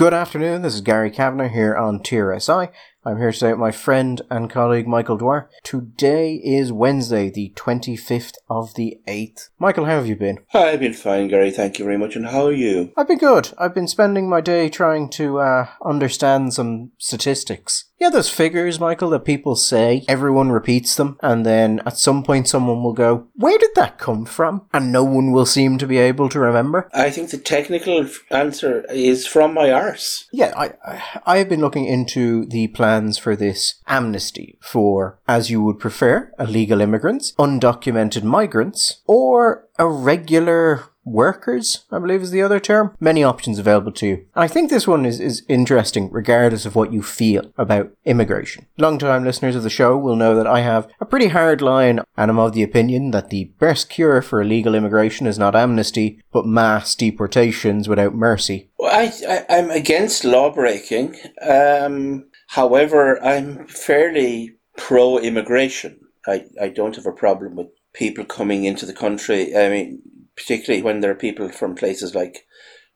Good afternoon, this is Gary Kavanagh here on TRSI. I'm here today with my friend and colleague Michael Dwyer. Today is Wednesday, the 25th of the 8th. Michael, how have you been? I've been fine, Gary. Thank you very much. And how are you? I've been good. I've been spending my day trying to uh, understand some statistics. Yeah, those figures, Michael, that people say, everyone repeats them, and then at some point someone will go, Where did that come from? And no one will seem to be able to remember. I think the technical answer is from my arse. Yeah, I, I have been looking into the plans for this amnesty for, as you would prefer, illegal immigrants, undocumented migrants, or irregular workers, I believe is the other term. Many options available to you. And I think this one is, is interesting regardless of what you feel about immigration. Long-time listeners of the show will know that I have a pretty hard line and I'm of the opinion that the best cure for illegal immigration is not amnesty, but mass deportations without mercy. Well, I, I, I'm against law breaking. Um, however, I'm fairly pro immigration. I, I don't have a problem with people coming into the country. I mean, particularly when there are people from places like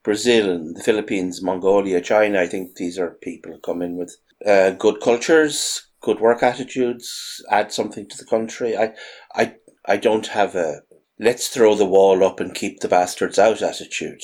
Brazil and the Philippines, Mongolia, China. I think these are people who come in with uh, good cultures, good work attitudes, add something to the country. I, I, I don't have a let's throw the wall up and keep the bastards out attitude.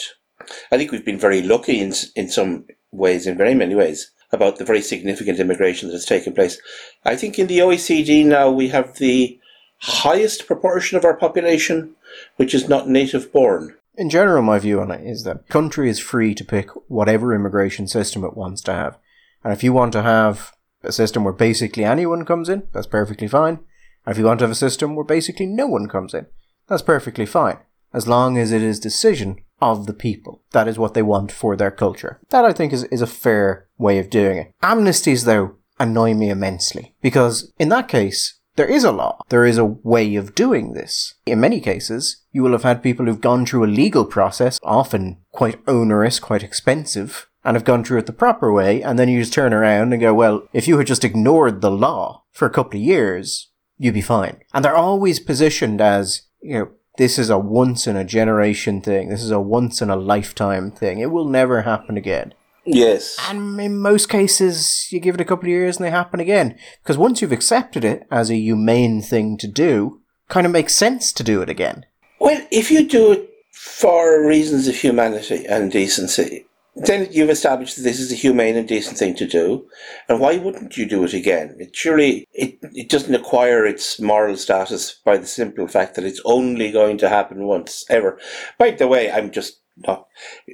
I think we've been very lucky in in some ways, in very many ways, about the very significant immigration that has taken place. I think in the OECD now we have the highest proportion of our population which is not native born. In general, my view on it is that country is free to pick whatever immigration system it wants to have. And if you want to have a system where basically anyone comes in, that's perfectly fine. And if you want to have a system where basically no one comes in, that's perfectly fine. As long as it is decision of the people. That is what they want for their culture. That I think is, is a fair way of doing it. Amnesties though annoy me immensely. Because in that case, there is a law. There is a way of doing this. In many cases, you will have had people who've gone through a legal process, often quite onerous, quite expensive, and have gone through it the proper way, and then you just turn around and go, well, if you had just ignored the law for a couple of years, you'd be fine. And they're always positioned as, you know, this is a once in a generation thing. This is a once in a lifetime thing. It will never happen again. Yes. And in most cases, you give it a couple of years and they happen again. Because once you've accepted it as a humane thing to do, kind of makes sense to do it again. Well, if you do it for reasons of humanity and decency, then you've established that this is a humane and decent thing to do. And why wouldn't you do it again? It surely it, it doesn't acquire its moral status by the simple fact that it's only going to happen once ever. By the way, I'm just not.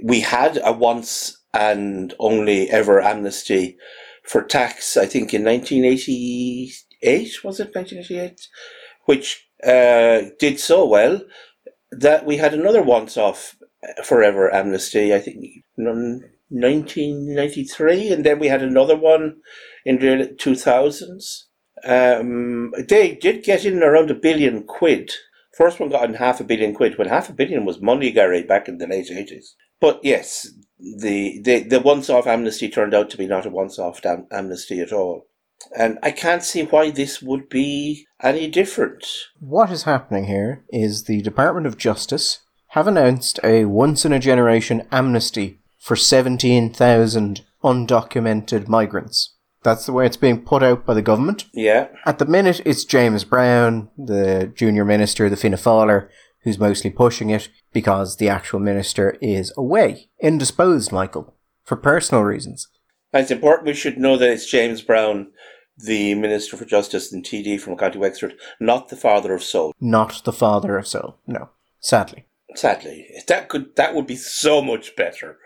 We had a once and only ever amnesty for tax. I think in 1988 was it 1988, which uh, did so well that we had another once-off forever amnesty. I think 1993, and then we had another one in the 2000s. Um, they did get in around a billion quid. First one got in half a billion quid when half a billion was money, Gary, back in the late 80s. But yes, the the, the once off amnesty turned out to be not a once off am- amnesty at all. And I can't see why this would be any different. What is happening here is the Department of Justice have announced a once in a generation amnesty for 17,000 undocumented migrants. That's the way it's being put out by the government. Yeah. At the minute, it's James Browne, the junior minister, the Fianna Fáiler, who's mostly pushing it because the actual minister is away, indisposed, Michael, for personal reasons. It's important we should know that it's James Browne, the Minister for Justice and TD from County Wexford, not the father of soul. Not the father of soul, no. Sadly. Sadly, that could that would be so much better.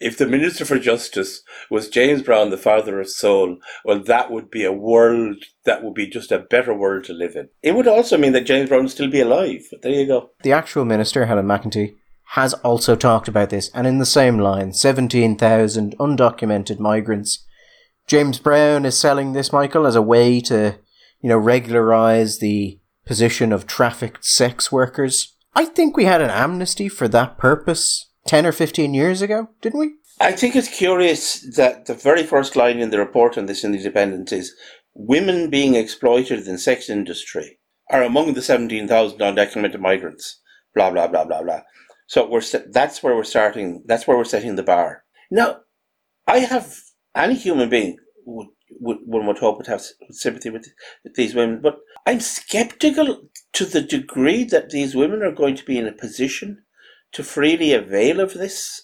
If the Minister for Justice was James Brown, the father of soul, well, that would be a world that would be just a better world to live in. It would also mean that James Brown would still be alive. But there you go. The actual minister, Helen McEntee, has also talked about this, and in the same line 17,000 undocumented migrants. James Browne is selling this, Michael, as a way to, you know, regularize the position of trafficked sex workers. I think we had an amnesty for that purpose 10 or 15 years ago, didn't we? I think it's curious that the very first line in the report on this in Independent is women being exploited in sex industry are among the 17,000 undocumented migrants. Blah, blah, blah, blah, blah. So we're, that's where we're starting. That's where we're setting the bar. Now, I have any human being would, would one would hope would have sympathy with, with these women, but I'm skeptical to the degree that these women are going to be in a position to freely avail of this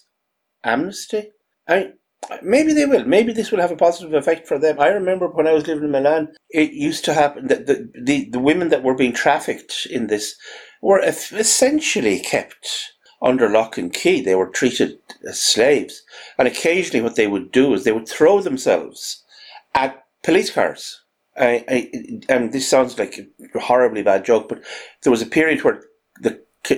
amnesty. I maybe they will. Maybe this will have a positive effect for them. I remember when I was living in Milan, it used to happen that the the, the women that were being trafficked in this were essentially kept under lock and key. They were treated as slaves. And occasionally, what they would do is they would throw themselves at police cars. I, I, and this sounds like a horribly bad joke, but there was a period where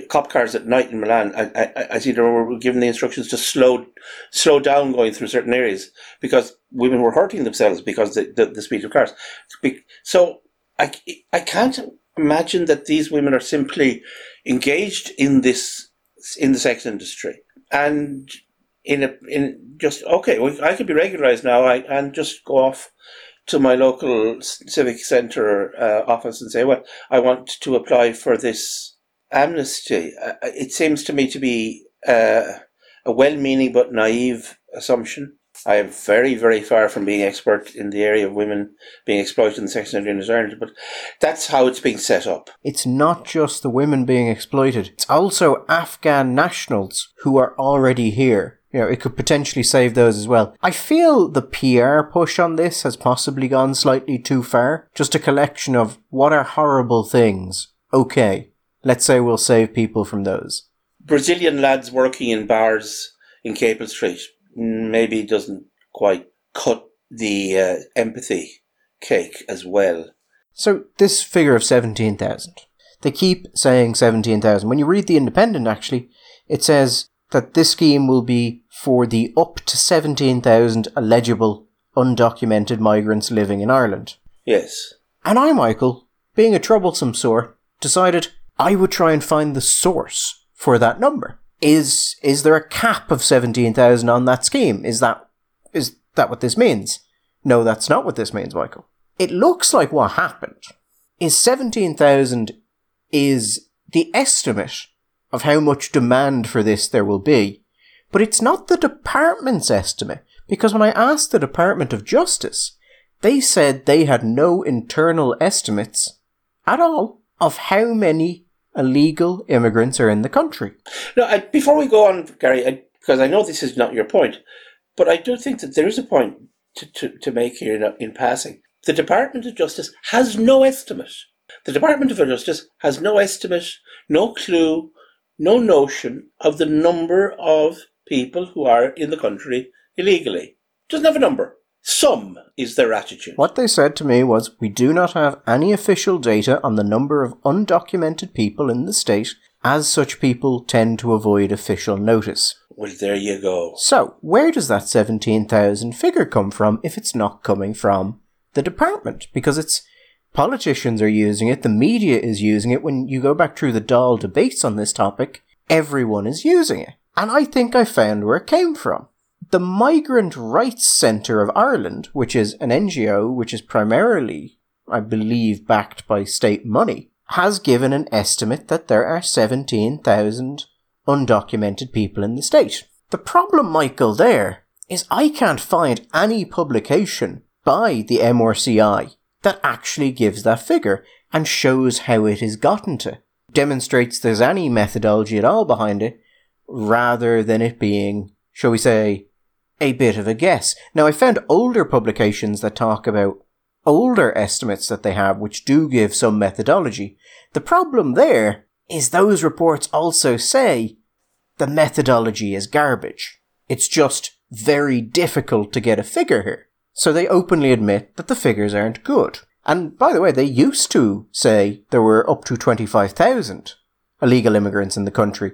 cop cars at night in Milan, I, I, I see they were given the instructions to slow slow down going through certain areas because women were hurting themselves because the, the, the speed of cars. So I, I can't imagine that these women are simply engaged in this in the sex industry and in a in just okay well, I could be regularized now I, and just go off to my local civic center uh, office and say well I want to apply for this amnesty uh, it seems to me to be uh, a well-meaning but naive assumption I am very, very far from being expert in the area of women being exploited in the sex industry in Ireland, but that's how it's being set up. It's not just the women being exploited, it's also Afghan nationals who are already here. You know, it could potentially save those as well. I feel the PR push on this has possibly gone slightly too far. Just a collection of what are horrible things. Okay, let's say we'll save people from those. Brazilian lads working in bars in Capel Street maybe doesn't quite cut the uh, empathy cake as well. So this figure of 17,000. They keep saying 17,000. When you read The Independent, actually, it says that this scheme will be for the up to 17,000 eligible undocumented migrants living in Ireland. Yes. And I, Michael, being a troublesome sort, decided I would try and find the source for that number is is there a cap of 17,000 on that scheme? Is that is that what this means? No, that's not what this means, Michael. It looks like what happened is 17,000 is the estimate of how much demand for this there will be, but it's not the department's estimate because when I asked the Department of Justice, they said they had no internal estimates at all of how many illegal immigrants are in the country. No, I, before we go on, Gary, I, because I know this is not your point, but I do think that there is a point to, to, to make here in, in passing. The Department of Justice has no estimate. The Department of Justice has no estimate, no clue, no notion of the number of people who are in the country illegally. Doesn't have a number. Some is their attitude. What they said to me was We do not have any official data on the number of undocumented people in the state, as such people tend to avoid official notice. Well, there you go. So, where does that 17,000 figure come from if it's not coming from the department? Because it's politicians are using it, the media is using it. When you go back through the Dáil debates on this topic, everyone is using it. And I think I found where it came from the Migrant Rights Centre of Ireland, which is an NGO which is primarily, I believe, backed by state money, has given an estimate that there are 17,000 undocumented people in the state. The problem, Michael, there is I can't find any publication by the MRCI that actually gives that figure and shows how it is gotten to, demonstrates there's any methodology at all behind it, rather than it being, shall we say, a bit of a guess. Now, I found older publications that talk about older estimates that they have, which do give some methodology. The problem there is those reports also say the methodology is garbage. It's just very difficult to get a figure here. So they openly admit that the figures aren't good. And by the way, they used to say there were up to 25,000 illegal immigrants in the country.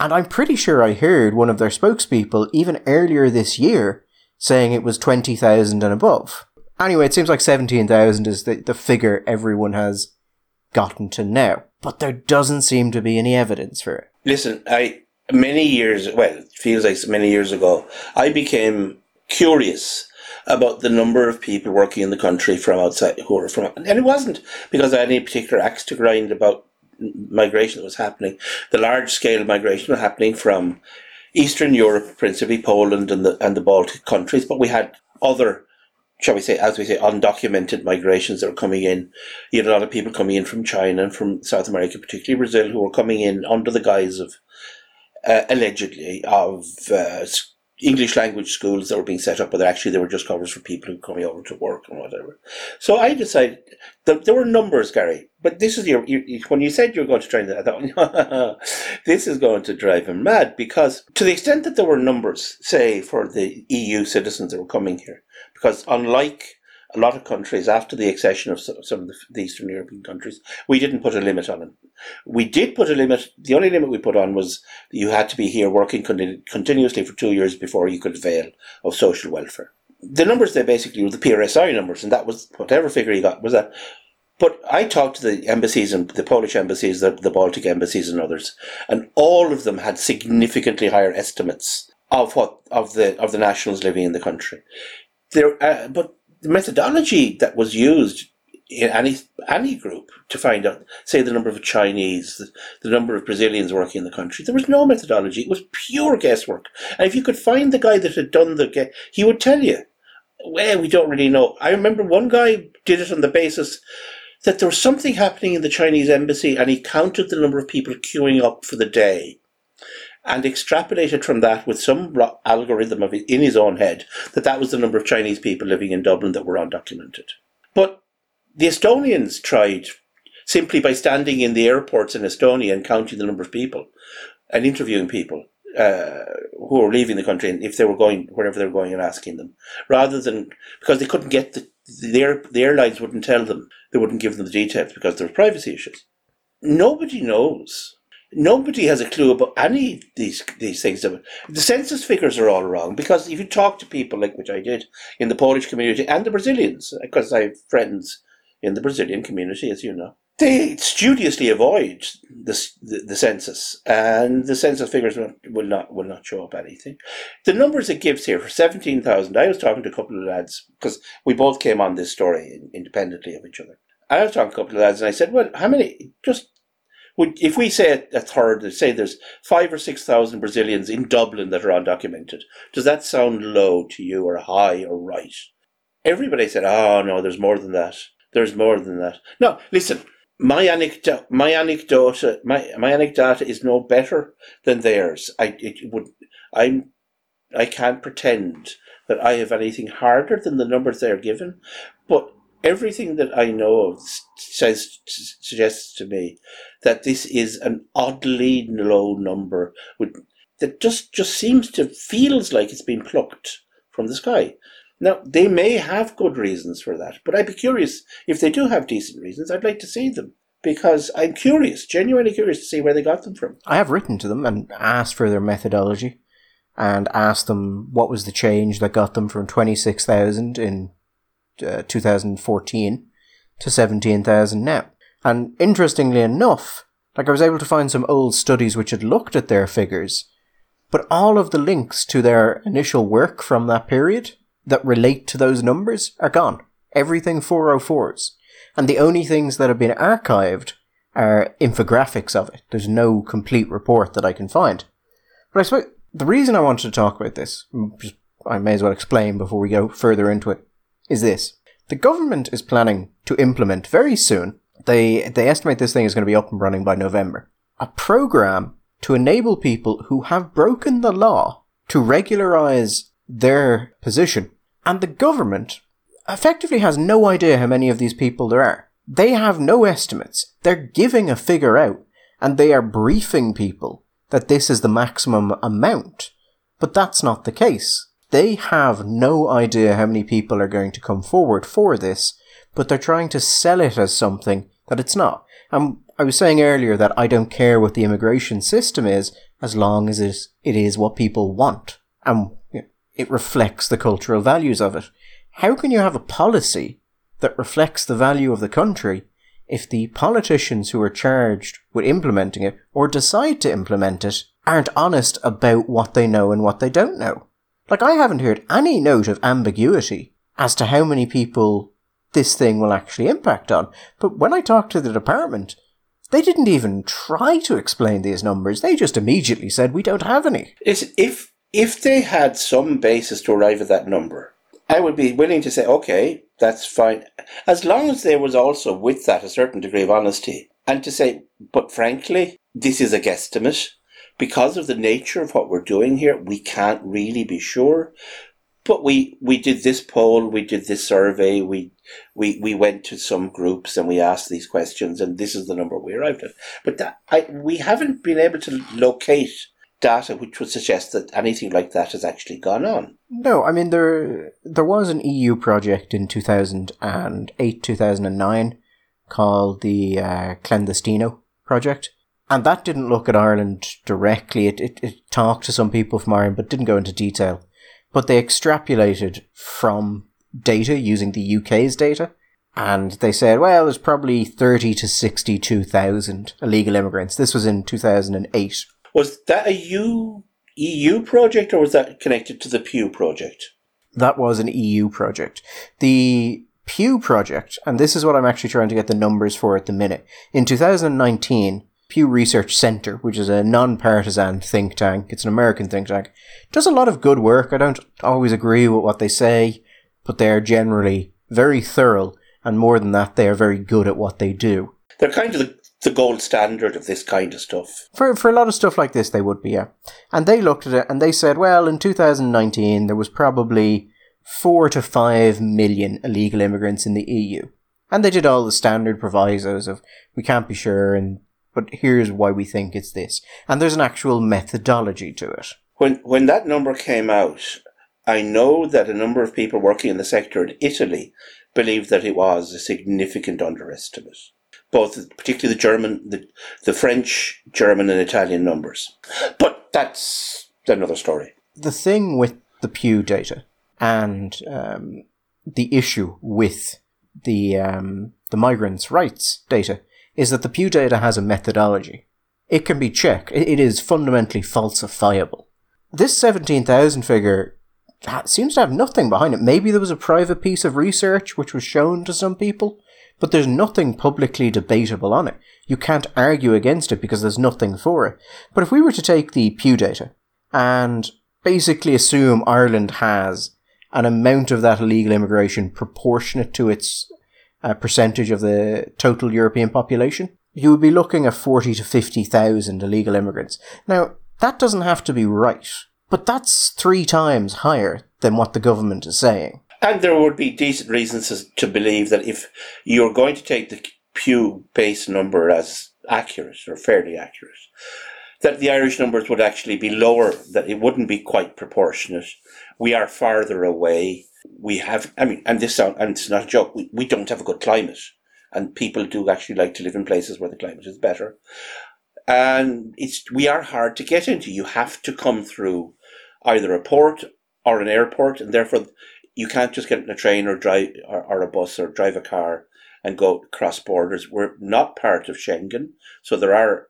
And I'm pretty sure I heard one of their spokespeople even earlier this year saying it was 20,000 and above. Anyway, it seems like 17,000 is the, the figure everyone has gotten to now. But there doesn't seem to be any evidence for it. Listen, I, many years, well, it feels like many years ago, I became curious about the number of people working in the country from outside who are from, and it wasn't because I had any particular axe to grind about migration that was happening, the large scale migration was happening from Eastern Europe, principally Poland and the and the Baltic countries, but we had other, shall we say, as we say, undocumented migrations that were coming in. You had a lot of people coming in from China and from South America, particularly Brazil, who were coming in under the guise of uh, allegedly of uh, English language schools that were being set up, but actually they were just covers for people who were coming over to work and whatever. So I decided there were numbers, Gary. But this is your, you, when you said you were going to that, I thought this is going to drive him mad because to the extent that there were numbers, say for the EU citizens that were coming here, because unlike a lot of countries after the accession of some of the Eastern European countries, we didn't put a limit on them. We did put a limit. The only limit we put on was you had to be here working continuously for two years before you could avail of social welfare. The numbers they basically were the PRSI numbers, and that was whatever figure you got was that. But I talked to the embassies and the Polish embassies, the, the Baltic embassies, and others, and all of them had significantly higher estimates of what of the of the nationals living in the country. There, uh, but the methodology that was used in any any group to find out, say, the number of Chinese, the, the, number of Brazilians working in the country. There was no methodology. It was pure guesswork. And if you could find the guy that had done the he would tell you, well, we don't really know. I remember one guy did it on the basis that there was something happening in the Chinese embassy and he counted the number of people queuing up for the day and extrapolated from that with some algorithm of in his own head that that was the number of Chinese people living in Dublin that were undocumented. But the Estonians tried simply by standing in the airports in Estonia and counting the number of people and interviewing people uh, who were leaving the country and if they were going wherever they were going and asking them, rather than because they couldn't get the the, air, the airlines wouldn't tell them they wouldn't give them the details because there were privacy issues. Nobody knows Nobody has a clue about any of these these things. The census figures are all wrong because if you talk to people like which I did in the Polish community and the Brazilians, because I have friends in the Brazilian community, as you know, they studiously avoid the, the, census, and the census figures will, not will not show up anything. The numbers it gives here for seventeen thousand. I was talking to a couple of lads because we both came on this story independently of each other. I was talking to a couple of lads, and I said, "Well, how many? Just would if we say a third, say there's five or six thousand Brazilians in Dublin that are undocumented, does that sound low to you, or high, or right? Everybody said, "Oh no, there's more than that. There's more than that." No, listen. My anecdote, my anecdote, my my anecdote is no better than theirs. I it would, I'm, I can't pretend that I have anything harder than the numbers they're given, but everything that I know of says suggests to me that this is an oddly low number with, that just just seems to feels like it's been plucked from the sky. Now they may have good reasons for that, but I'd be curious if they do have decent reasons. I'd like to see them because I'm curious, genuinely curious to see where they got them from. I have written to them and asked for their methodology and asked them what was the change that got them from 26,000 in uh, 2014 to 17,000 now. And interestingly enough, like I was able to find some old studies which had looked at their figures, but all of the links to their initial work from that period that relate to those numbers are gone. Everything 404s. And the only things that have been archived are infographics of it. There's no complete report that I can find. But I suppose the reason I wanted to talk about this, mm, I may as well explain before we go further into it, is this. The government is planning to implement very soon, they, they estimate this thing is going to be up and running by November, a program to enable people who have broken the law to regularize their position. And the government effectively has no idea how many of these people there are. They have no estimates. They're giving a figure out and they are briefing people that this is the maximum amount. But that's not the case. They have no idea how many people are going to come forward for this, but they're trying to sell it as something that it's not. And I was saying earlier that I don't care what the immigration system is as long as it is what people want and it reflects the cultural values of it. How can you have a policy that reflects the value of the country if the politicians who are charged with implementing it or decide to implement it aren't honest about what they know and what they don't know? Like, I haven't heard any note of ambiguity as to how many people this thing will actually impact on. But when I talked to the department, They didn't even try to explain these numbers. They just immediately said we don't have any. Is if if they had some basis to arrive at that number, I would be willing to say, okay, that's fine, as long as there was also with that a certain degree of honesty, and to say, but frankly, this is a guesstimate because of the nature of what we're doing here. We can't really be sure. But we, we did this poll, we did this survey, we, we, we went to some groups and we asked these questions, and this is the number we arrived at. But that, I, we haven't been able to locate data which would suggest that anything like that has actually gone on. No, I mean there there was an EU project in two thousand and eight, two thousand and nine, called the uh, Clandestino project, and that didn't look at Ireland directly. It, it it talked to some people from Ireland, but didn't go into detail but they extrapolated from data using the UK's data. And they said, well, there's probably 30 to 62,000 illegal immigrants. This was in 2008. Was that a U, EU project or was that connected to the Pew project? That was an EU project. The Pew project, and this is what I'm actually trying to get the numbers for at the minute. In 2019, Pew Research Center, which is a non-partisan think tank. It's an American think tank. Does a lot of good work. I don't always agree with what they say, but they are generally very thorough, and more than that, they are very good at what they do. They're kind of the, the gold standard of this kind of stuff. For for a lot of stuff like this, they would be, yeah. And they looked at it and they said, well, in 2019, there was probably four to five million illegal immigrants in the EU. And they did all the standard provisos of we can't be sure and but here's why we think it's this. And there's an actual methodology to it. When when that number came out, I know that a number of people working in the sector in Italy believed that it was a significant underestimate. Both, particularly the German, the, the French, German, and Italian numbers. But that's another story. The thing with the Pew data and um, the issue with the um, the migrants' rights data is that the Pew data has a methodology. It can be checked. It is fundamentally falsifiable. This 17,000 figure seems to have nothing behind it. Maybe there was a private piece of research which was shown to some people, but there's nothing publicly debatable on it. You can't argue against it because there's nothing for it. But if we were to take the Pew data and basically assume Ireland has an amount of that illegal immigration proportionate to its uh, percentage of the total European population, you would be looking at 40 to 50,000 illegal immigrants. Now, that doesn't have to be right, but that's three times higher than what the government is saying. And there would be decent reasons to believe that if you're going to take the Pew base number as accurate or fairly accurate, that the Irish numbers would actually be lower, that it wouldn't be quite proportionate. We are farther away we have, I mean, and this sound, and it's not a joke, we, we don't have a good climate. And people do actually like to live in places where the climate is better. And it's, we are hard to get into. You have to come through either a port or an airport, and therefore you can't just get in a train or drive, or, or a bus or drive a car and go cross borders. We're not part of Schengen, so there are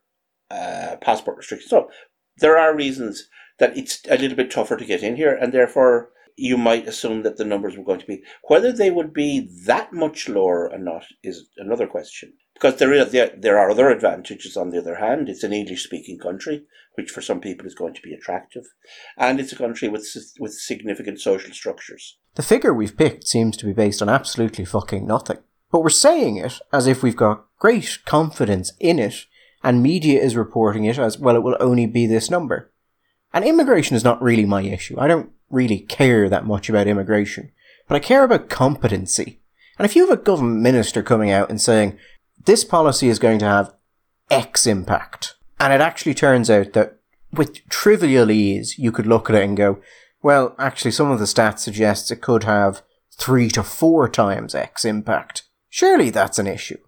uh, passport restrictions. So there are reasons that it's a little bit tougher to get in here, and therefore you might assume that the numbers were going to be. Whether they would be that much lower or not is another question. Because there, is, there are other advantages on the other hand. It's an English speaking country, which for some people is going to be attractive. And it's a country with, with significant social structures. The figure we've picked seems to be based on absolutely fucking nothing. But we're saying it as if we've got great confidence in it, and media is reporting it as, well, it will only be this number. And immigration is not really my issue. I don't really care that much about immigration, but I care about competency. And if you have a government minister coming out and saying, this policy is going to have X impact, and it actually turns out that with trivial ease, you could look at it and go, well, actually, some of the stats suggests it could have three to four times X impact. Surely that's an issue.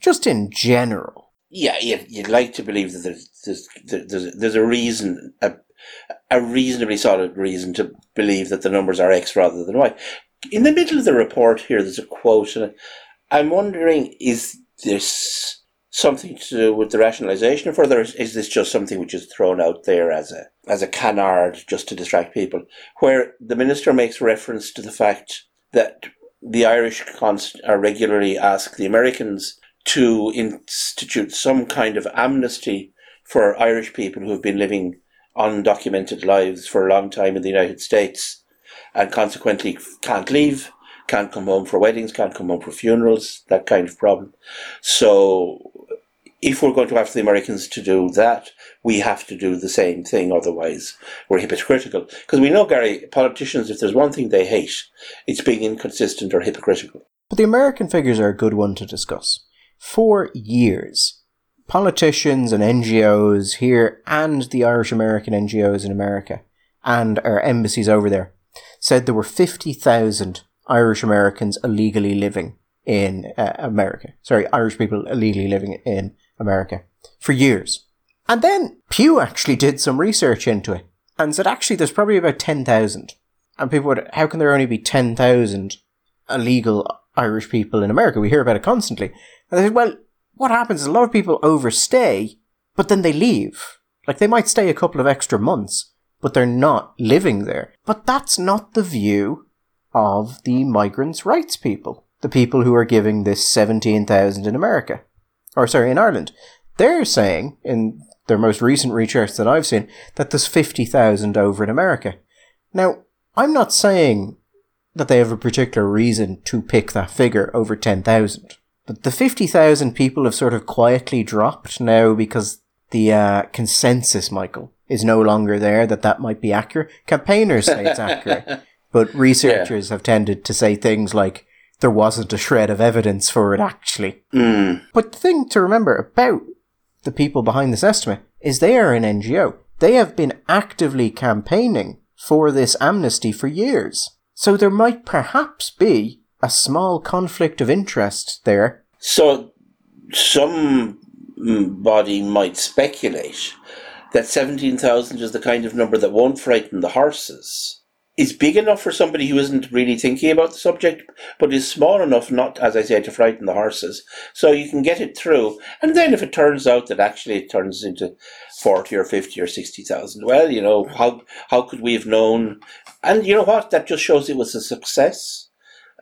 Just in general. Yeah, you'd, like to believe that there's, there's, there's, there's a reason, a a reasonably solid reason to believe that the numbers are X rather than Y. In the middle of the report here, there's a quote, and I'm wondering, is this something to do with the rationalisation, or further, is this just something which is thrown out there as a as a canard just to distract people? Where the minister makes reference to the fact that the Irish const- are regularly ask the Americans to institute some kind of amnesty for Irish people who have been living undocumented lives for a long time in the United States and consequently can't leave, can't come home for weddings, can't come home for funerals, that kind of problem. So if we're going to ask the Americans to do that, we have to do the same thing, otherwise we're hypocritical. Because we know, Gary, politicians, if there's one thing they hate, it's being inconsistent or hypocritical. But the American figures are a good one to discuss. For years, politicians and NGOs here and the Irish American NGOs in America and our embassies over there said there were 50,000 Irish Americans illegally living in uh, America. Sorry, Irish people illegally living in America for years. And then Pew actually did some research into it and said actually there's probably about 10,000. And people would, how can there only be 10,000 illegal Irish people in America? We hear about it constantly. And they said, well, what happens is a lot of people overstay, but then they leave. Like they might stay a couple of extra months, but they're not living there. But that's not the view of the migrants' rights people, the people who are giving this 17,000 in America or sorry, in Ireland, they're saying in their most recent research that I've seen that there's 50,000 over in America. Now, I'm not saying that they have a particular reason to pick that figure over 10,000. But the 50,000 people have sort of quietly dropped now because the uh, consensus, Michael, is no longer there that that might be accurate. Campaigners say it's accurate, but researchers yeah. have tended to say things like there wasn't a shred of evidence for it actually. Mm. But the thing to remember about the people behind this estimate is they are an NGO. They have been actively campaigning for this amnesty for years. So there might perhaps be a small conflict of interest there. So somebody might speculate that 17,000 is the kind of number that won't frighten the horses is big enough for somebody who isn't really thinking about the subject, but is small enough not, as I say, to frighten the horses. So you can get it through. And then if it turns out that actually it turns into 40 or 50 or 60,000, well, you know, how, how could we have known? And you know what? That just shows it was a success.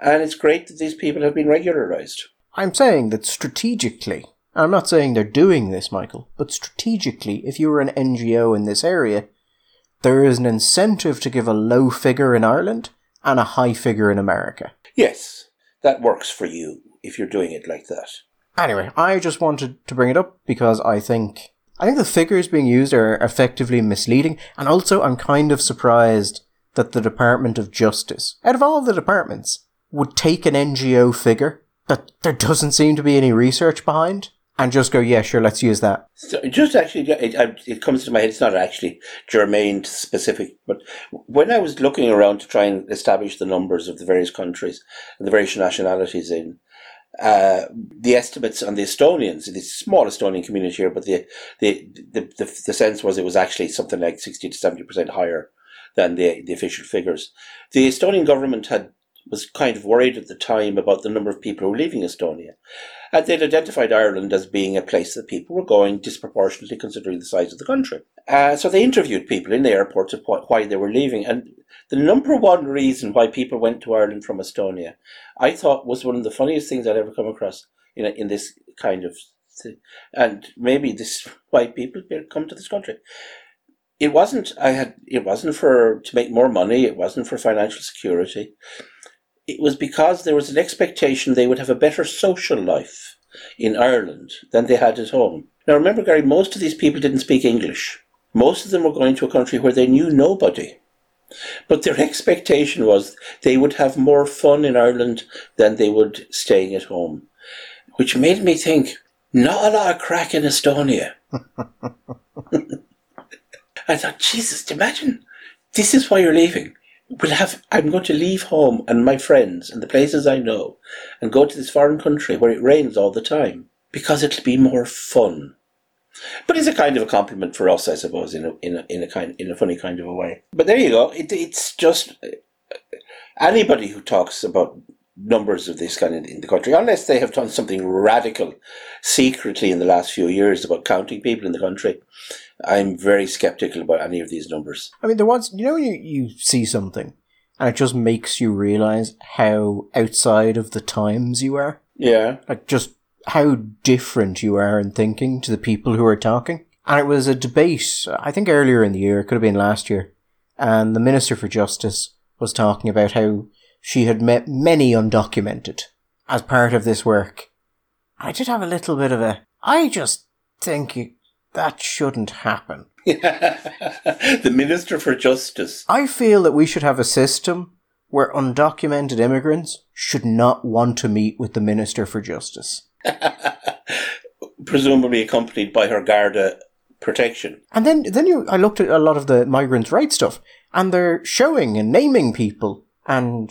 And it's great that these people have been regularized. I'm saying that strategically, I'm not saying they're doing this, Michael, but strategically, if you were an NGO in this area, there is an incentive to give a low figure in Ireland and a high figure in America. Yes, that works for you if you're doing it like that. Anyway, I just wanted to bring it up because I think I think the figures being used are effectively misleading, and also I'm kind of surprised that the Department of Justice, out of all the departments, would take an NGO figure that there doesn't seem to be any research behind and just go, yeah, sure, let's use that. So just actually, it, it comes to my head. It's not actually germane specific, but when I was looking around to try and establish the numbers of the various countries and the various nationalities in, uh, the estimates on the Estonians, the small Estonian community here, but the, the, the, the, the sense was it was actually something like 60 to 70% higher than the, the official figures. The Estonian government had was kind of worried at the time about the number of people who were leaving Estonia. And they'd identified Ireland as being a place that people were going disproportionately considering the size of the country. Uh, so they interviewed people in the airports of why they were leaving. And the number one reason why people went to Ireland from Estonia, I thought was one of the funniest things I'd ever come across in, a, in this kind of thing. And maybe this is why people come to this country it wasn't i had it wasn't for to make more money it wasn't for financial security it was because there was an expectation they would have a better social life in Ireland than they had at home. Now remember, Gary, most of these people didn't speak English. Most of them were going to a country where they knew nobody. But their expectation was they would have more fun in Ireland than they would staying at home. Which made me think, not a lot of crack in Estonia. I thought, Jesus, imagine this is why you're leaving will have I'm going to leave home and my friends and the places I know and go to this foreign country where it rains all the time because it'll be more fun. But it's a kind of a compliment for us, I suppose, in a in a in a kind in a funny kind of a way. But there you go. It, it's just uh, anybody who talks about numbers of this kind in, in the country, unless they have done something radical secretly in the last few years about counting people in the country, I'm very skeptical about any of these numbers. I mean, there was, you know, you, you see something and it just makes you realize how outside of the times you are. Yeah. Like, just how different you are in thinking to the people who are talking. And it was a debate, I think earlier in the year, it could have been last year, and the Minister for Justice was talking about how she had met many undocumented as part of this work. I did have a little bit of a, I just think that shouldn't happen. the Minister for Justice. I feel that we should have a system where undocumented immigrants should not want to meet with the Minister for Justice. Presumably accompanied by her Garda protection. And then, then you, I looked at a lot of the migrants' rights stuff, and they're showing and naming people and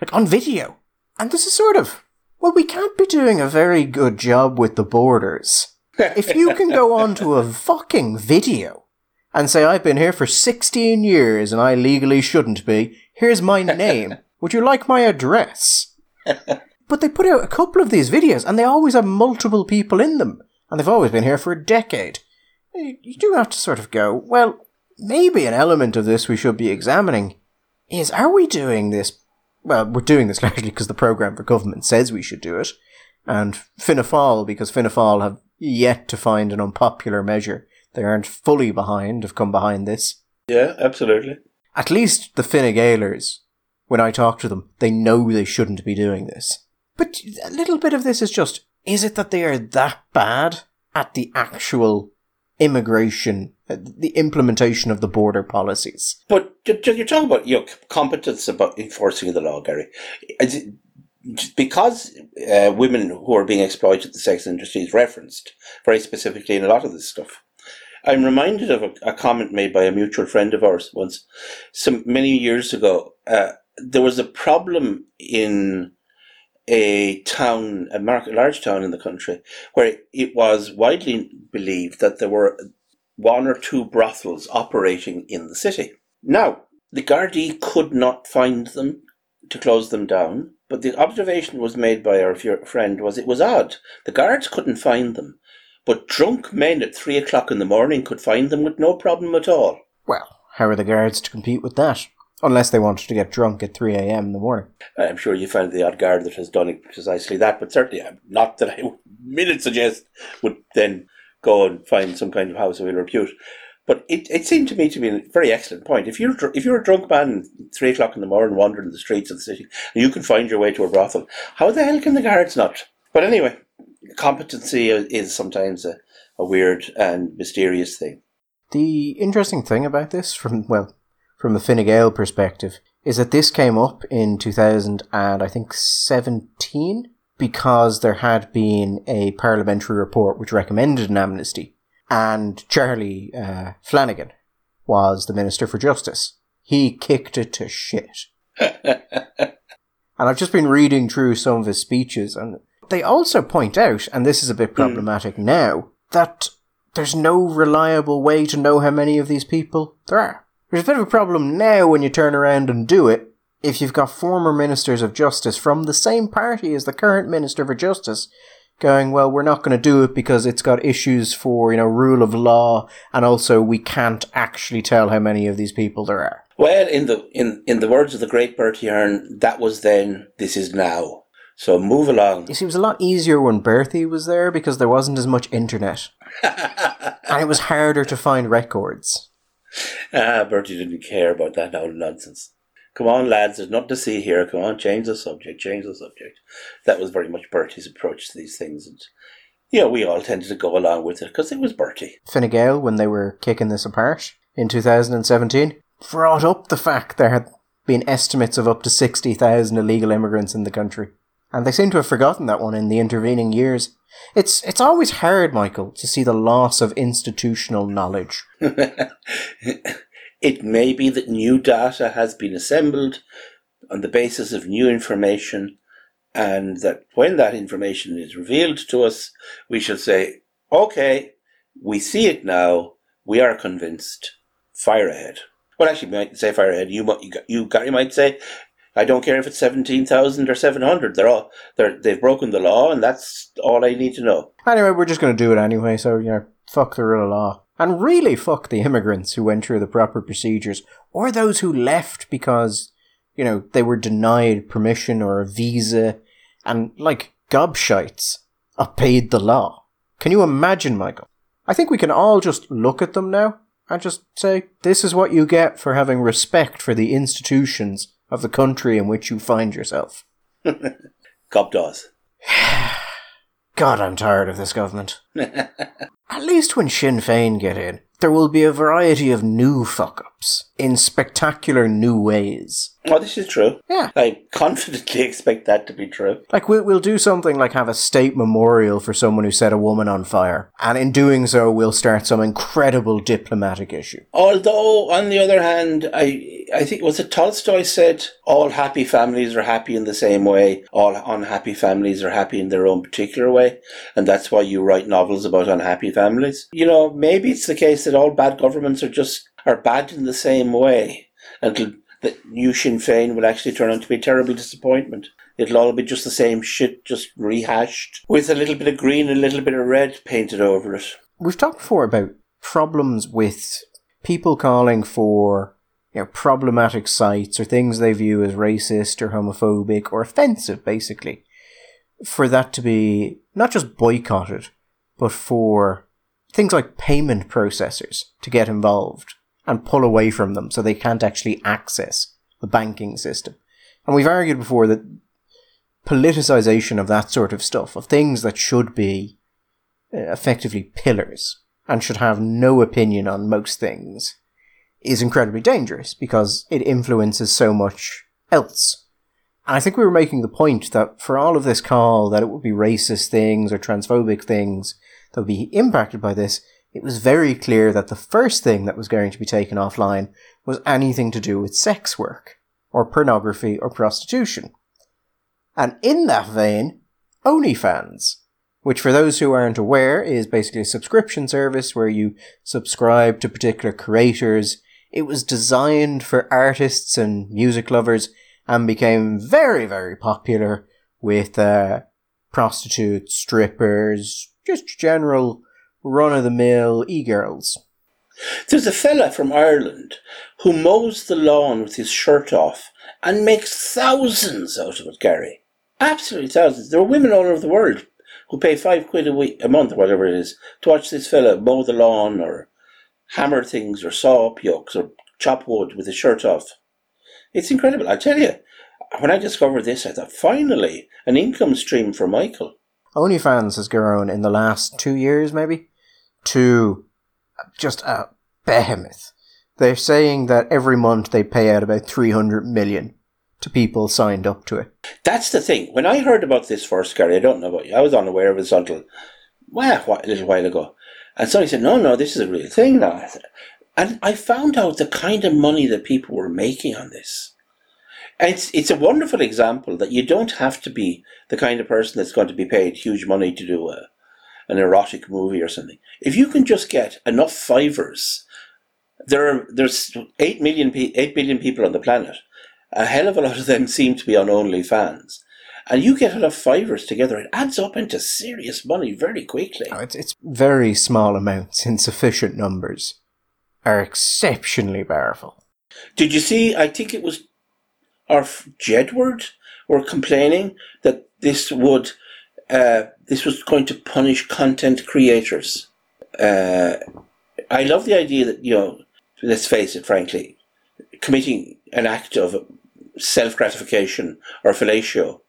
like on video. And this is sort of, well, we can't be doing a very good job with the borders. If you can go onto a fucking video and say, I've been here for 16 years and I legally shouldn't be, here's my name. Would you like my address? but they put out a couple of these videos and they always have multiple people in them. And they've always been here for a decade. You do have to sort of go, well, maybe an element of this we should be examining is are we doing this? Well, we're doing this largely because the programme for government says we should do it. And Fianna Fáil, because Fianna Fáil have yet to find an unpopular measure. They aren't fully behind, have come behind this. Yeah, absolutely. At least the Fine Gaelers, when I talk to them, they know they shouldn't be doing this. But a little bit of this is just, is it that they are that bad at the actual immigration, uh, the implementation of the border policies? But you're talking about your know, competence about enforcing the law, Gary because uh, women who are being exploited in the sex industry is referenced very specifically in a lot of this stuff. I'm reminded of a, a comment made by a mutual friend of ours once, some many years ago. Uh, there was a problem in a town, a market, large town in the country, where it was widely believed that there were one or two brothels operating in the city. Now, the Gardaí could not find them to close them down. But the observation was made by our friend was it was odd. The guards couldn't find them, but drunk men at three o'clock in the morning could find them with no problem at all. Well, how are the guards to compete with that? Unless they wanted to get drunk at 3 a.m. in the morning. I'm sure you found the odd guard that has done precisely that, but certainly uh, not that I would minute suggest would then go and find some kind of house of ill repute. But it, it seemed to me to be a very excellent point. If you're if you're a drunk man three o'clock in the morning wandering the streets of the city, and you can find your way to a brothel, how the hell can the guards not? But anyway, competency is sometimes a, a weird and mysterious thing. The interesting thing about this, from well, from the Fine perspective, is that this came up in two thousand and I think seventeen because there had been a parliamentary report which recommended an amnesty and Charlie uh, Flanagan was the Minister for Justice. He kicked it to shit. and I've just been reading through some of his speeches, and they also point out, and this is a bit hmm. problematic mm. now, that there's no reliable way to know how many of these people there are. There's a bit of a problem now when you turn around and do it if you've got former ministers of justice from the same party as the current minister for justice going, well, we're not going to do it because it's got issues for, you know, rule of law, and also we can't actually tell how many of these people there are. Well, in the in, in the words of the great Bertie Ahern, that was then, this is now. So move along. You see, it was a lot easier when Bertie was there because there wasn't as much internet. and it was harder to find records. Ah, Bertie didn't care about that old nonsense. Come on, lads, there's nothing to see here. Come on, change the subject, change the subject. That was very much Bertie's approach to these things. And, yeah, we all tended to go along with it because it was Bertie. Fine Gael, when they were kicking this apart in 2017, brought up the fact there had been estimates of up to 60,000 illegal immigrants in the country. And they seem to have forgotten that one in the intervening years. It's it's always hard, Michael, to see the loss of institutional knowledge. It may be that new data has been assembled on the basis of new information, and that when that information is revealed to us, we shall say, okay, we see it now, we are convinced, fire ahead. Well, actually, you might say fire ahead. You, you, you, Gary might say, I don't care if it's 17,000 or 700. They're all, they're, they've broken the law, and that's all I need to know. Anyway, we're just going to do it anyway, so, you know, fuck the rule of law. And really fuck the immigrants who went through the proper procedures, or those who left because, you know, they were denied permission or a visa, and like gobshites. obeyed the law. Can you imagine, Michael? I think we can all just look at them now and just say, this is what you get for having respect for the institutions of the country in which you find yourself. Gobdaws. God, I'm tired of this government. At least when Sinn Féin get in, there will be a variety of new fuck ups in spectacular new ways. Oh, this is true. Yeah. I confidently expect that to be true. Like, we'll, we'll do something like have a state memorial for someone who set a woman on fire. And in doing so, we'll start some incredible diplomatic issue. Although, on the other hand, I I think was it Tolstoy said all happy families are happy in the same way, all unhappy families are happy in their own particular way, and that's why you write novels about unhappy families. You know, maybe it's the case that all bad governments are just are bad in the same way, and that new Sinn Féin will actually turn out to be a terrible disappointment. It'll all be just the same shit, just rehashed, with a little bit of green and a little bit of red painted over it. We've talked before about problems with people calling for you know, problematic sites or things they view as racist or homophobic or offensive, basically, for that to be not just boycotted, but for things like payment processors to get involved and pull away from them so they can't actually access the banking system. And we've argued before that politicization of that sort of stuff, of things that should be uh, effectively pillars and should have no opinion on most things, is incredibly dangerous because it influences so much else. And I think we were making the point that for all of this call that it would be racist things or transphobic things that would be impacted by this, it was very clear that the first thing that was going to be taken offline was anything to do with sex work, or pornography, or prostitution. And in that vein, OnlyFans, which for those who aren't aware is basically a subscription service where you subscribe to particular creators it was designed for artists and music lovers and became very, very popular with uh, prostitutes, strippers, just general run of the mill e girls. There's a fella from Ireland who mows the lawn with his shirt off and makes thousands out of it, Gary. Absolutely thousands. There are women all over the world who pay five quid a week, a month, or whatever it is, to watch this fella mow the lawn or hammer things or saw up yokes or chop wood with his shirt off. It's incredible. I tell you, when I discovered this, I thought, finally, an income stream for Michael. OnlyFans has grown in the last two years, maybe, to just a behemoth. They're saying that every month they pay out about 300 million to people signed up to it. That's the thing. When I heard about this first, Gary, I don't know about you, I was unaware of this until, well, a little while ago. And somebody said, no, no, this is a real thing now. And I found out the kind of money that people were making on this. And it's, it's a wonderful example that you don't have to be the kind of person that's going to be paid huge money to do a, an erotic movie or something. If you can just get enough fivers, there are, there's 8 million, 8 billion people on the planet. A hell of a lot of them seem to be on OnlyFans and you get enough fivers together, it adds up into serious money very quickly. Oh, it's, it's very small amounts in sufficient numbers are exceptionally powerful. Did you see? I think it was our Jedward were complaining that this would uh, this was going to punish content creators. Uh, I love the idea that you know, let's face it, frankly, committing an act of self gratification or fellatio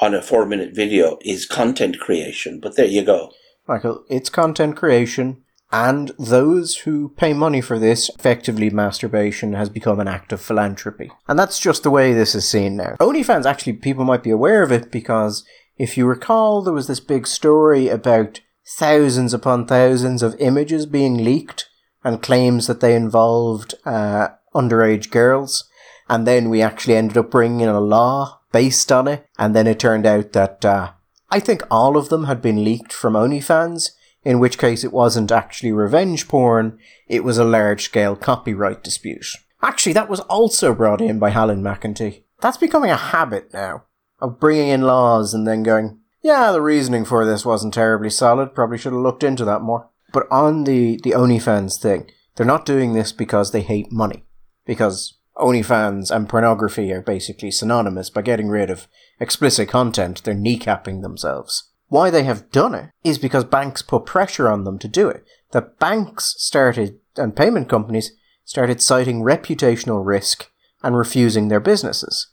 on a four minute video is content creation. But there you go. Michael, it's content creation. And those who pay money for this, effectively masturbation has become an act of philanthropy. And that's just the way this is seen now. OnlyFans, actually, people might be aware of it because if you recall, there was this big story about thousands upon thousands of images being leaked and claims that they involved uh, underage girls. And then we actually ended up bringing in a law based on it. And then it turned out that uh, I think all of them had been leaked from OnlyFans, in which case it wasn't actually revenge porn, it was a large scale copyright dispute. Actually, that was also brought in by Helen McEntee. That's becoming a habit now of bringing in laws and then going, yeah, the reasoning for this wasn't terribly solid, probably should have looked into that more. But on the, the OnlyFans thing, they're not doing this because they hate money. Because OnlyFans and pornography are basically synonymous. By getting rid of explicit content, they're kneecapping themselves. why they have done it is because banks put pressure on them to do it. The banks started, and payment companies started citing reputational risk and refusing their businesses.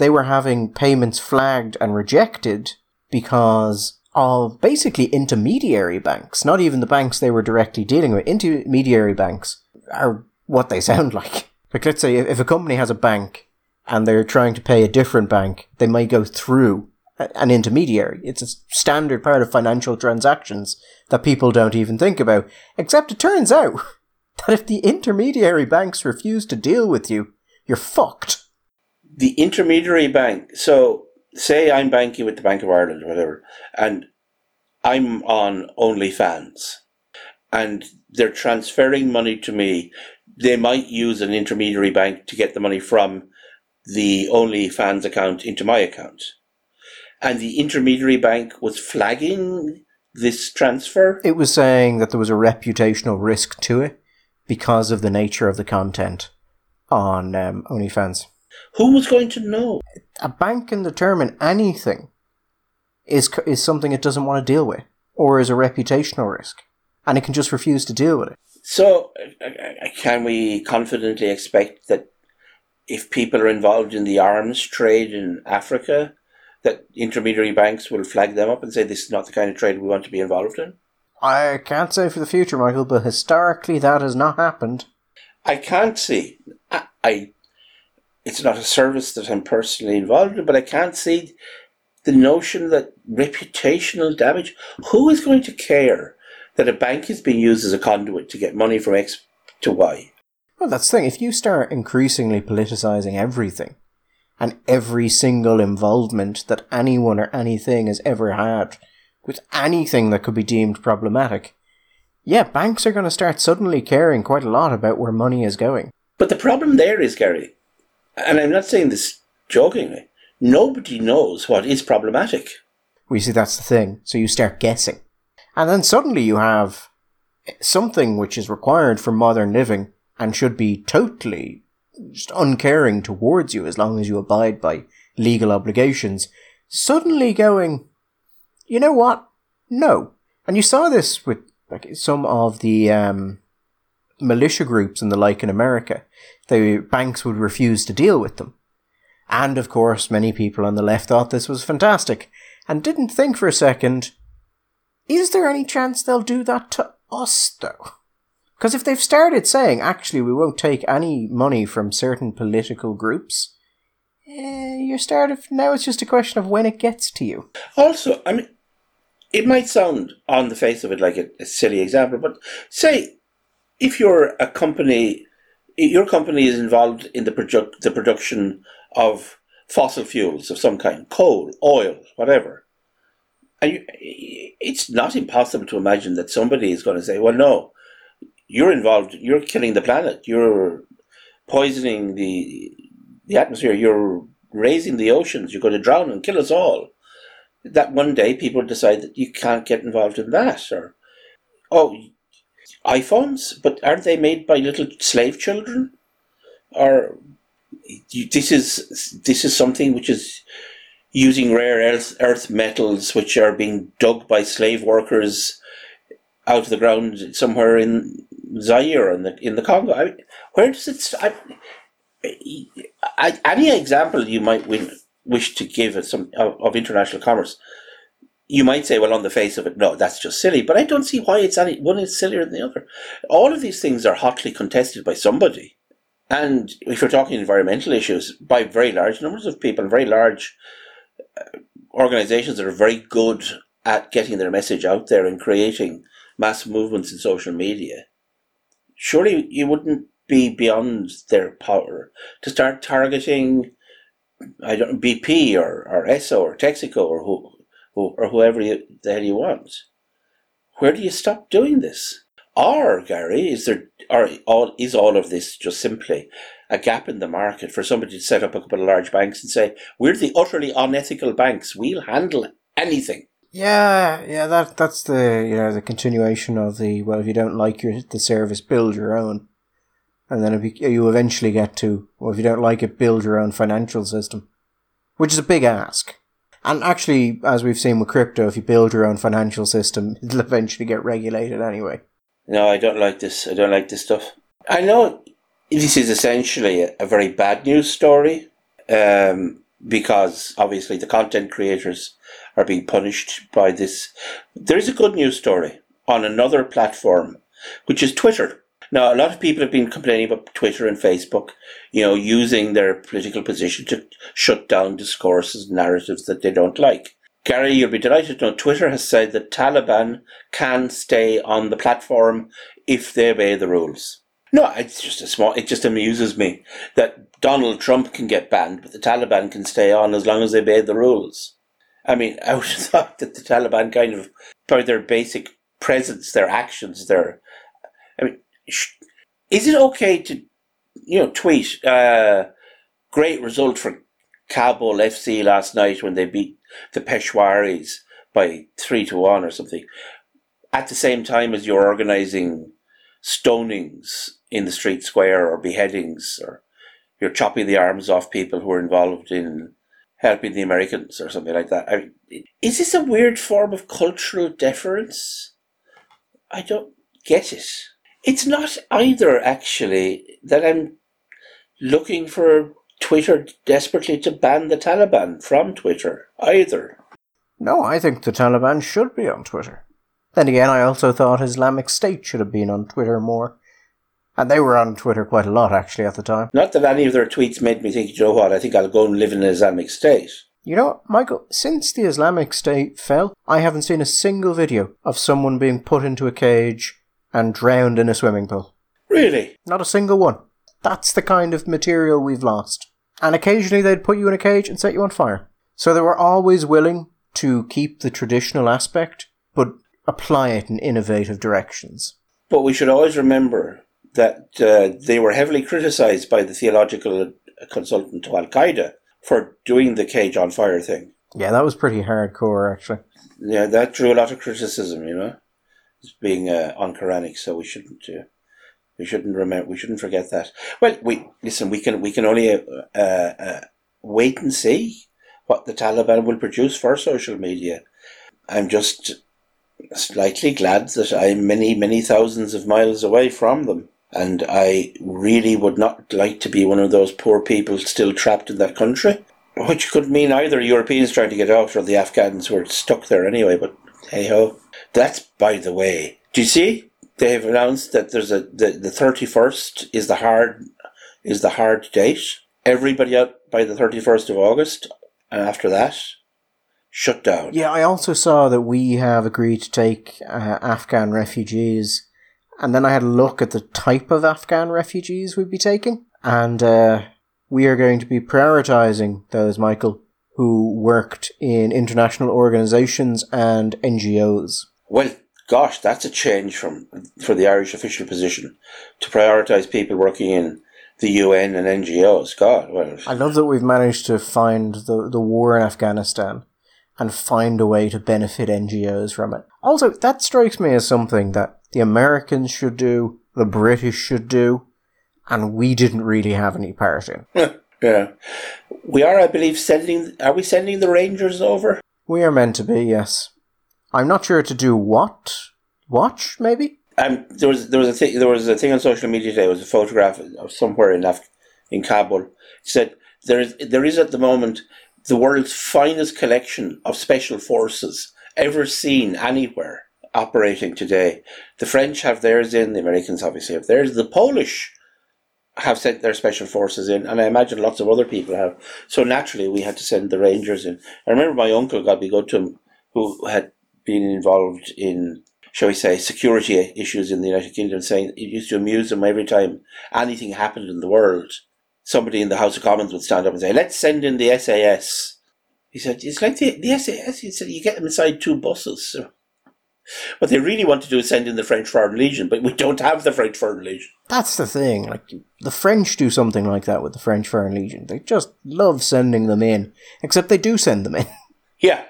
They were having payments flagged and rejected because of basically intermediary banks, not even the banks they were directly dealing with. Intermediary banks are what they sound like. Like, let's say if a company has a bank and they're trying to pay a different bank, they might go through an intermediary. It's a standard part of financial transactions that people don't even think about. Except it turns out that if the intermediary banks refuse to deal with you, you're fucked. The intermediary bank, so say I'm banking with the Bank of Ireland or whatever, and I'm on OnlyFans, and they're transferring money to me. They might use an intermediary bank to get the money from the OnlyFans account into my account. And the intermediary bank was flagging this transfer. It was saying that there was a reputational risk to it because of the nature of the content on um, OnlyFans. Who was going to know? A bank can determine anything is is something it doesn't want to deal with, or is a reputational risk, and it can just refuse to deal with it. So, uh, uh, can we confidently expect that if people are involved in the arms trade in Africa, that intermediary banks will flag them up and say this is not the kind of trade we want to be involved in? I can't say for the future, Michael, but historically that has not happened. I can't see. I, I it's not a service that I'm personally involved in, but I can't see the notion that reputational damage. Who is going to care that a bank is being used as a conduit to get money from X to Y? Well, that's the thing. If you start increasingly politicizing everything, and every single involvement that anyone or anything has ever had with anything that could be deemed problematic, yeah, banks are going to start suddenly caring quite a lot about where money is going. But the problem there is, Gary, and I'm not saying this jokingly, nobody knows what is problematic. We see that's the thing. So you start guessing. And then suddenly you have something which is required for modern living and should be totally just uncaring towards you as long as you abide by legal obligations, suddenly going, you know what? No. And you saw this with like some of the um, militia groups and the like in America. The banks would refuse to deal with them. And of course, many people on the left thought this was fantastic and didn't think for a second, is there any chance they'll do that to us though? Because if they've started saying, actually, we won't take any money from certain political groups, eh, you're started, Now it's just a question of when it gets to you. Also, I mean, it might sound on the face of it like a, a silly example, but say if you're a company, your company is involved in the produ- the production of fossil fuels of some kind, coal, oil, whatever. And you, it's not impossible to imagine that somebody is going to say, well, no, you're involved, you're killing the planet, you're poisoning the, the atmosphere, you're raising the oceans, you're going to drown and kill us all. That one day people decide that you can't get involved in that. Or, oh, iPhones, but aren't they made by little slave children? Or this is this is something which is using rare earth, metals which are being dug by slave workers out of the ground somewhere in Zaire in the in the Congo. I where does it? I, I, any example you might win, wish to give of some of, of, international commerce, you might say, well, on the face of it, no, that's just silly. But I don't see why it's any one is sillier than the other. All of these things are hotly contested by somebody. And if you're talking environmental issues, by very large numbers of people, very large uh, organizations that are very good at getting their message out there and creating mass movements in social media, surely you wouldn't be beyond their power to start targeting, I don't BP or, or Esso or Texaco or who, or whoever you, the hell you want. Where do you stop doing this? Or, Gary, is there or all is all of this just simply a gap in the market for somebody to set up a couple of large banks and say, We're the utterly unethical banks, we'll handle anything. Yeah, yeah, that that's the you know the continuation of the well, if you don't like your the service, build your own, and then be, you eventually get to well, if you don't like it, build your own financial system, which is a big ask. And actually, as we've seen with crypto, if you build your own financial system, it'll eventually get regulated anyway. No, I don't like this. I don't like this stuff. I know this is essentially a, very bad news story um, because obviously the content creators are being punished by this. There is a good news story on another platform, which is Twitter. Now, a lot of people have been complaining about Twitter and Facebook, you know, using their political position to shut down discourses and narratives that they don't like. Gary, you'll be delighted to know Twitter has said that Taliban can stay on the platform if they obey the rules. No, it's just a small, it just amuses me that Donald Trump can get banned, but the Taliban can stay on as long as they obey the rules. I mean, I would have thought that the Taliban kind of, by their basic presence, their actions, their, I mean, is it okay to, you know, tweet, uh, great result for Kabul FC last night when they beat the Peshwaris by three to one or something, at the same time as you're organising stonings in the street square or beheadings or you're chopping the arms off people who are involved in helping the Americans or something like that. I mean, is this a weird form of cultural deference? I don't get it. It's not either, actually, that I'm looking for Twitter desperately to ban the Taliban from Twitter either. No, I think the Taliban should be on Twitter. Then again, I also thought Islamic State should have been on Twitter more. And they were on Twitter quite a lot, actually, at the time. Not that any of their tweets made me think, you know what, I think I'll go and live in an Islamic State. You know, Michael, since the Islamic State fell, I haven't seen a single video of someone being put into a cage and drowned in a swimming pool. Really? Not a single one. That's the kind of material we've lost. And occasionally they'd put you in a cage and set you on fire. So they were always willing to keep the traditional aspect, but apply it in innovative directions. But we should always remember that uh, they were heavily criticized by the theological consultant to Al Qaeda for doing the cage on fire thing. Yeah, that was pretty hardcore, actually. Yeah, that drew a lot of criticism, you know, as being uh, unquranic. So we shouldn't uh, we shouldn't remember. We shouldn't forget that. Well, we listen. We can we can only uh, uh, wait and see what the Taliban will produce for social media. I'm just slightly glad that I'm many many thousands of miles away from them, and I really would not like to be one of those poor people still trapped in that country. Which could mean either Europeans trying to get out or the Afghans who are stuck there anyway. But hey ho, that's by the way. Do you see? they have announced that there's a the, the 31st is the hard is the hard date. Everybody out by the 31st of August, and after that, shut down. Yeah, I also saw that we have agreed to take uh, Afghan refugees, and then I had a look at the type of Afghan refugees we'd be taking, and uh, we are going to be prioritizing those, Michael, who worked in international organizations and NGOs. Well, gosh, that's a change from for the Irish official position to prioritise people working in the UN and NGOs. God, well, I love that we've managed to find the the war in Afghanistan and find a way to benefit NGOs from it. Also, that strikes me as something that the Americans should do, the British should do, and we didn't really have any part in. yeah, we are, I believe, sending. Are we sending the Rangers over? We are meant to be, yes. I'm not sure to do what. Watch maybe. Um, there was there was a thing there was a thing on social media today. It was a photograph of somewhere in Af- in Kabul. It said there is there is at the moment the world's finest collection of special forces ever seen anywhere operating today. The French have theirs in. The Americans obviously have theirs. The Polish have sent their special forces in, and I imagine lots of other people have. So naturally, we had to send the Rangers in. I remember my uncle, God be good to him, who had been involved in, shall we say, security issues in the United Kingdom, saying it used to amuse them every time anything happened in the world. Somebody in the House of Commons would stand up and say, "Let's send in the SAS." He said, "It's like the, the SAS." He said, "You get them inside two buses." What they really want to do is send in the French Foreign Legion, but we don't have the French Foreign Legion. That's the thing. Like the French do something like that with the French Foreign Legion. They just love sending them in, except they do send them in. Yeah,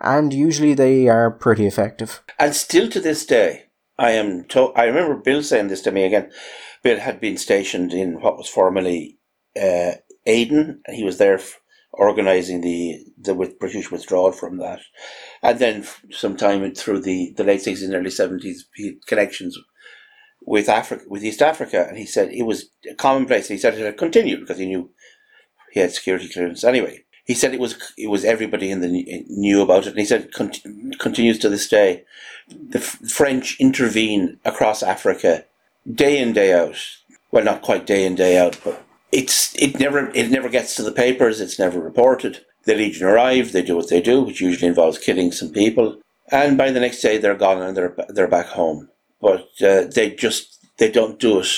and usually they are pretty effective. And still to this day, I am. To- I remember Bill saying this to me again. Bill had been stationed in what was formerly uh, Aden. He was there f- organising the the with British withdrawal from that, and then sometime through the, the late sixties and early seventies, he had connections with Africa, with East Africa, and he said it was commonplace. He said it had continued because he knew he had security clearance. Anyway, he said it was it was everybody in the knew about it, and he said it continues to this day. The F- French intervene across Africa day in day out. Well, not quite day in day out, but it's it never it never gets to the papers. It's never reported. The Legion arrive. They do what they do, which usually involves killing some people, and by the next day they're gone and they're they're back home. But uh, they just they don't do it.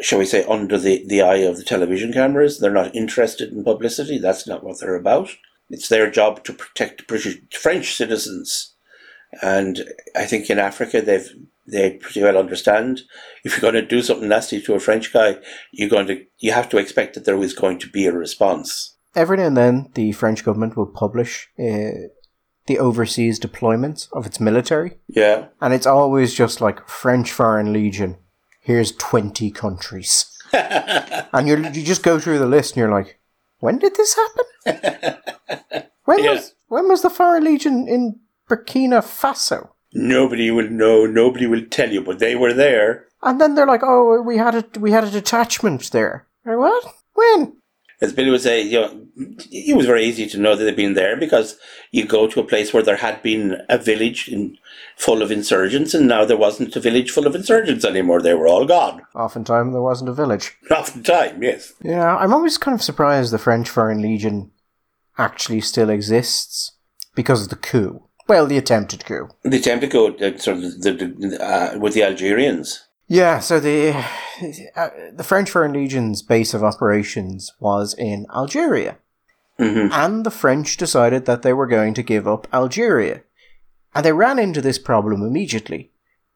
Shall we say under the, the eye of the television cameras? They're not interested in publicity. That's not what they're about. It's their job to protect British French citizens, and I think in Africa they've they pretty well understand if you're going to do something nasty to a French guy, you're going to you have to expect that there is going to be a response. Every now and then, the French government will publish uh, the overseas deployments of its military. Yeah, and it's always just like French Foreign Legion. Here's twenty countries, and you you just go through the list, and you're like, when did this happen? when yeah. was when was the Foreign Legion in Burkina Faso? Nobody will know. Nobody will tell you, but they were there. And then they're like, "Oh, we had a we had a detachment there." Like, what? When? As Billy would say, you know, it was very easy to know that they'd been there because you go to a place where there had been a village in, full of insurgents, and now there wasn't a village full of insurgents anymore. They were all gone. Oftentimes, there wasn't a village. Oftentimes, yes. Yeah, I'm always kind of surprised the French Foreign Legion actually still exists because of the coup. Well, the attempted coup. The attempted coup, uh, sort of the, the uh, with the Algerians. Yeah, so the uh, the French Foreign Legion's base of operations was in Algeria, mm-hmm. and the French decided that they were going to give up Algeria, and they ran into this problem immediately.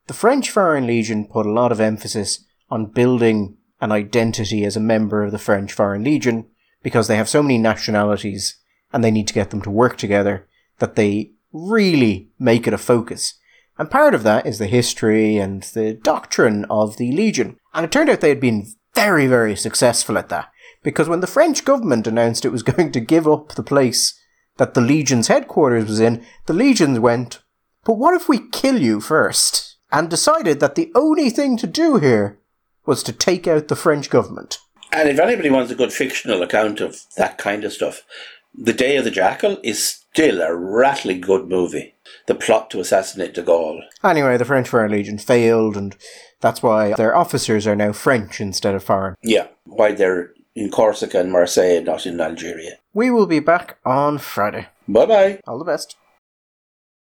The French Foreign Legion put a lot of emphasis on building an identity as a member of the French Foreign Legion because they have so many nationalities and they need to get them to work together that they really make it a focus. And part of that is the history and the doctrine of the Legion. And it turned out they had been very, very successful at that. Because when the French government announced it was going to give up the place that the Legion's headquarters was in, the Legions went, but what if we kill you first? And decided that the only thing to do here was to take out the French government. And if anybody wants a good fictional account of that kind of stuff, The Day of the Jackal is still a rattling good movie. The plot to assassinate de Gaulle. Anyway, the French Foreign Legion failed, and that's why their officers are now French instead of foreign. Yeah, why they're in Corsica and Marseille, not in Algeria. We will be back on Friday. Bye bye. All the best.